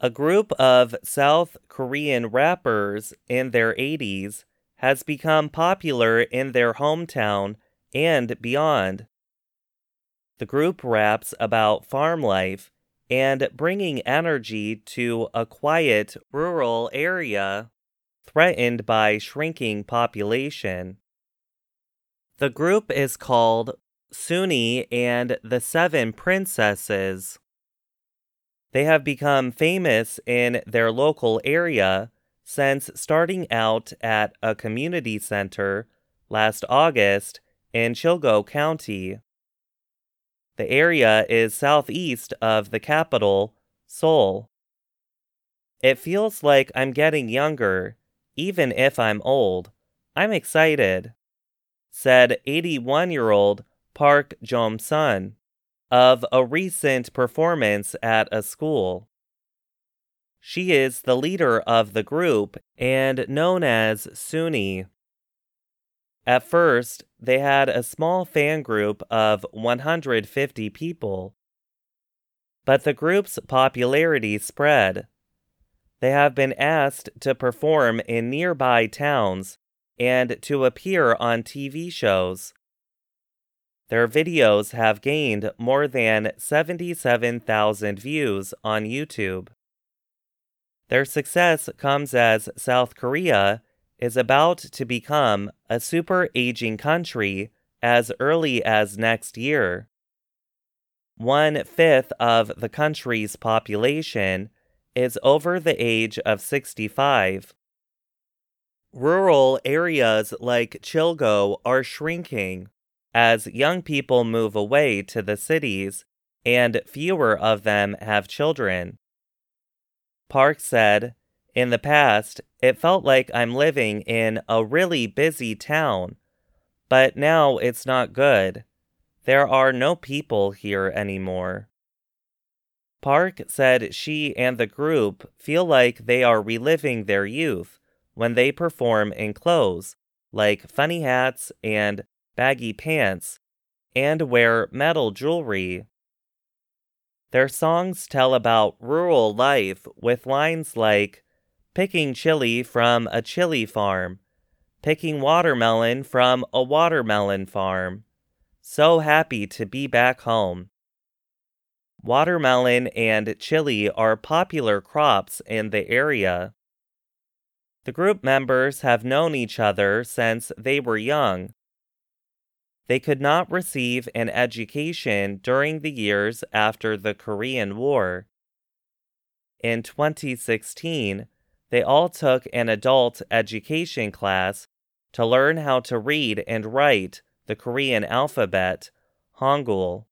A group of South Korean rappers in their 80s has become popular in their hometown and beyond. The group raps about farm life and bringing energy to a quiet rural area threatened by shrinking population. The group is called Suni and the Seven Princesses. They have become famous in their local area since starting out at a community center last August in Chilgok County. The area is southeast of the capital, Seoul. It feels like I'm getting younger, even if I'm old. I'm excited, said 81 year old Park Jom Sun of a recent performance at a school. She is the leader of the group and known as Suni. At first, they had a small fan group of 150 people. But the group's popularity spread. They have been asked to perform in nearby towns and to appear on TV shows. Their videos have gained more than 77,000 views on YouTube. Their success comes as South Korea is about to become a super aging country as early as next year. One fifth of the country's population is over the age of 65. Rural areas like Chilgok are shrinking as young people move away to the cities and fewer of them have children. Park said, In the past, it felt like I'm living in a really busy town, but now it's not good. There are no people here anymore. Park said she and the group feel like they are reliving their youth when they perform in clothes like funny hats and baggy pants and wear metal jewelry. Their songs tell about rural life with lines like, picking chili from a chili farm, picking watermelon from a watermelon farm. So happy to be back home. Watermelon and chili are popular crops in the area. The group members have known each other since they were young. They could not receive an education during the years after the Korean War. In 2016, they all took an adult education class to learn how to read and write the Korean alphabet, Hangul.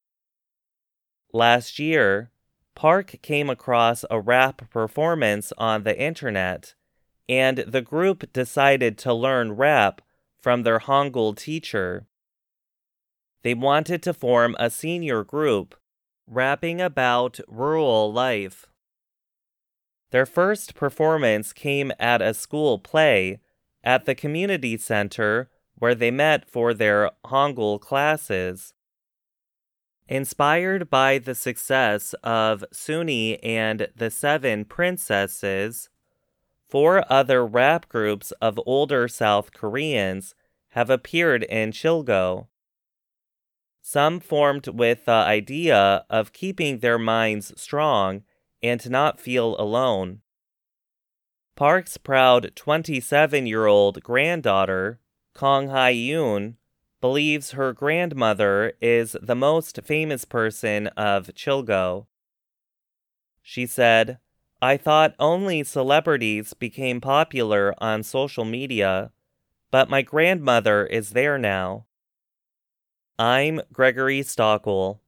Last year, Park came across a rap performance on the internet, and the group decided to learn rap from their Hangul teacher. They wanted to form a senior group, rapping about rural life. Their first performance came at a school play at the community center where they met for their Hangul classes. Inspired by the success of Suni and the Seven Princesses, four other rap groups of older South Koreans have appeared in Chilgok. Some formed with the idea of keeping their minds strong and not feel alone. Park's proud 27 year old granddaughter, Kong Hai Yoon, believes her grandmother is the most famous person of Chilgok. She said, I thought only celebrities became popular on social media, but my grandmother is there now. I'm Gregory Stachel.